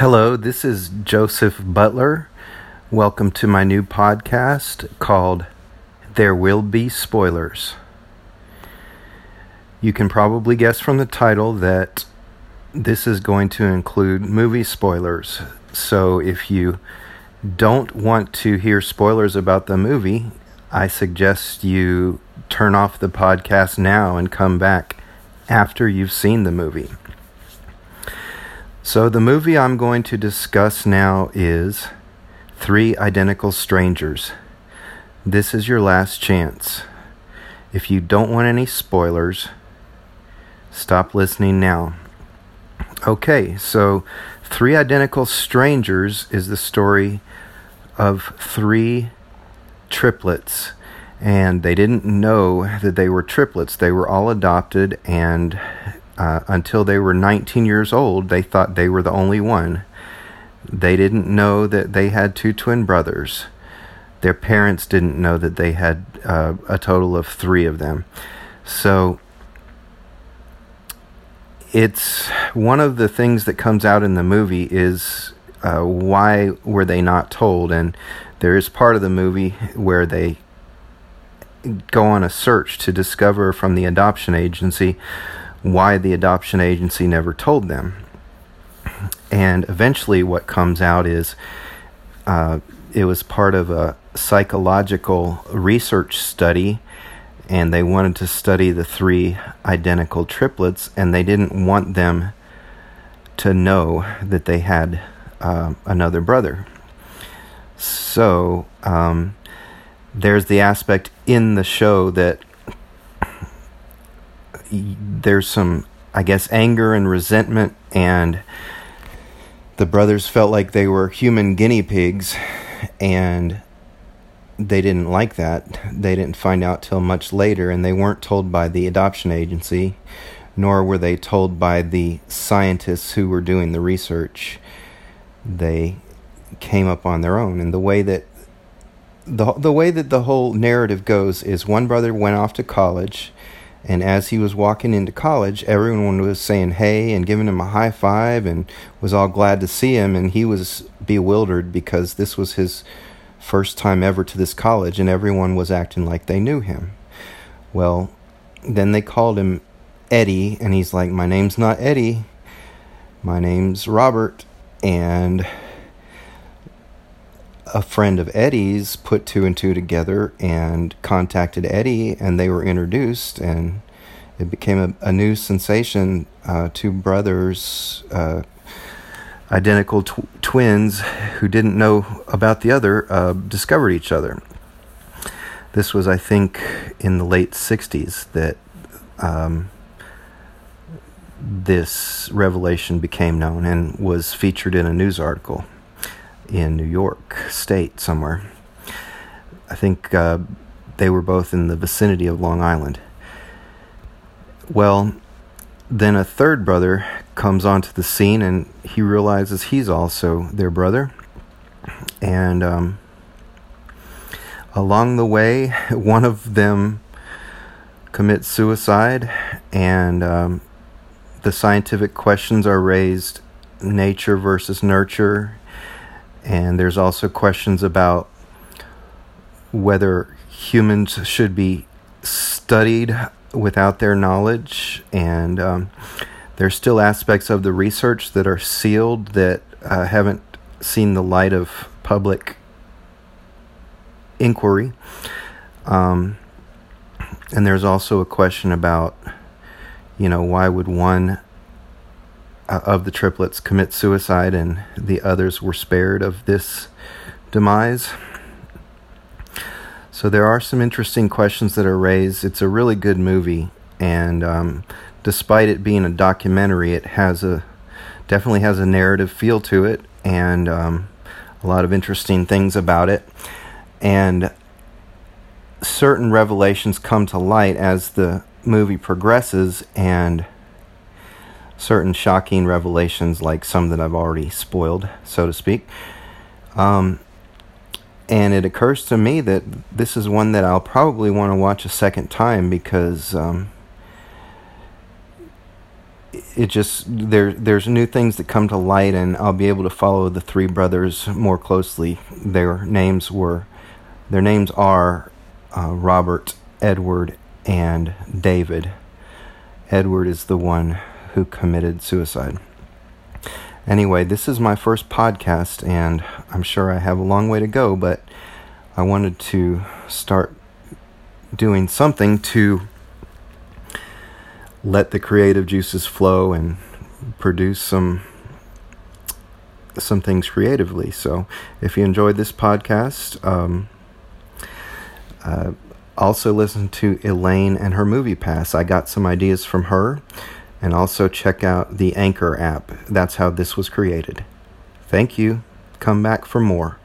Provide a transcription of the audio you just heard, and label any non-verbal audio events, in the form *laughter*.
Hello, this is Joseph Butler. Welcome to my new podcast called There Will Be Spoilers. You can probably guess from the title that this is going to include movie spoilers. So if you don't want to hear spoilers about the movie, I suggest you turn off the podcast now and come back after you've seen the movie. So, the movie I'm going to discuss now is Three Identical Strangers. This is your last chance. If you don't want any spoilers, stop listening now. Okay, so Three Identical Strangers is the story of three triplets, and they didn't know that they were triplets. They were all adopted and uh, until they were 19 years old, they thought they were the only one. They didn't know that they had two twin brothers. Their parents didn't know that they had uh, a total of three of them. So it's one of the things that comes out in the movie is uh, why were they not told? And there is part of the movie where they go on a search to discover from the adoption agency why the adoption agency never told them. And eventually, what comes out is uh, it was part of a psychological research study, and they wanted to study the three identical triplets, and they didn't want them to know that they had uh, another brother. So, um, there's the aspect in the show that there's some, I guess, anger and resentment, and the brothers felt like they were human guinea pigs, and they didn't like that. They didn't find out till much later, and they weren't told by the adoption agency, nor were they told by the scientists who were doing the research. They came up on their own, and the way that the the way that the whole narrative goes is one brother went off to college and as he was walking into college, everyone was saying hey and giving him a high five and was all glad to see him. And he was bewildered because this was his first time ever to this college and everyone was acting like they knew him. Well, then they called him Eddie, and he's like, My name's not Eddie, my name's Robert. And a friend of Eddie's put two and two together and contacted Eddie, and they were introduced, and it became a, a new sensation. Uh, two brothers, uh, identical tw- twins, who didn't know about the other, uh, discovered each other. This was, I think, in the late 60s that um, this revelation became known and was featured in a news article in New York State somewhere. I think uh, they were both in the vicinity of Long Island. Well, then a third brother comes onto the scene and he realizes he's also their brother. And um, along the way, *laughs* one of them commits suicide, and um, the scientific questions are raised nature versus nurture and there's also questions about whether humans should be studied without their knowledge. And um, there's still aspects of the research that are sealed that uh, haven't seen the light of public inquiry. Um, and there's also a question about, you know, why would one of the triplets commit suicide, and the others were spared of this demise. So there are some interesting questions that are raised. It's a really good movie, and um, despite it being a documentary, it has a definitely has a narrative feel to it, and um, a lot of interesting things about it. And certain revelations come to light as the movie progresses, and certain shocking revelations, like some that I've already spoiled, so to speak. Um, and it occurs to me that this is one that I'll probably want to watch a second time because um, it just there there's new things that come to light and I'll be able to follow the three brothers more closely. Their names were their names are uh, Robert, Edward, and David. Edward is the one who committed suicide. Anyway, this is my first podcast, and I'm sure I have a long way to go, but I wanted to start doing something to let the creative juices flow and produce some some things creatively. So, if you enjoyed this podcast, um, uh, also listen to Elaine and her movie pass. I got some ideas from her, and also check out the Anchor app. That's how this was created. Thank you. Come back for more.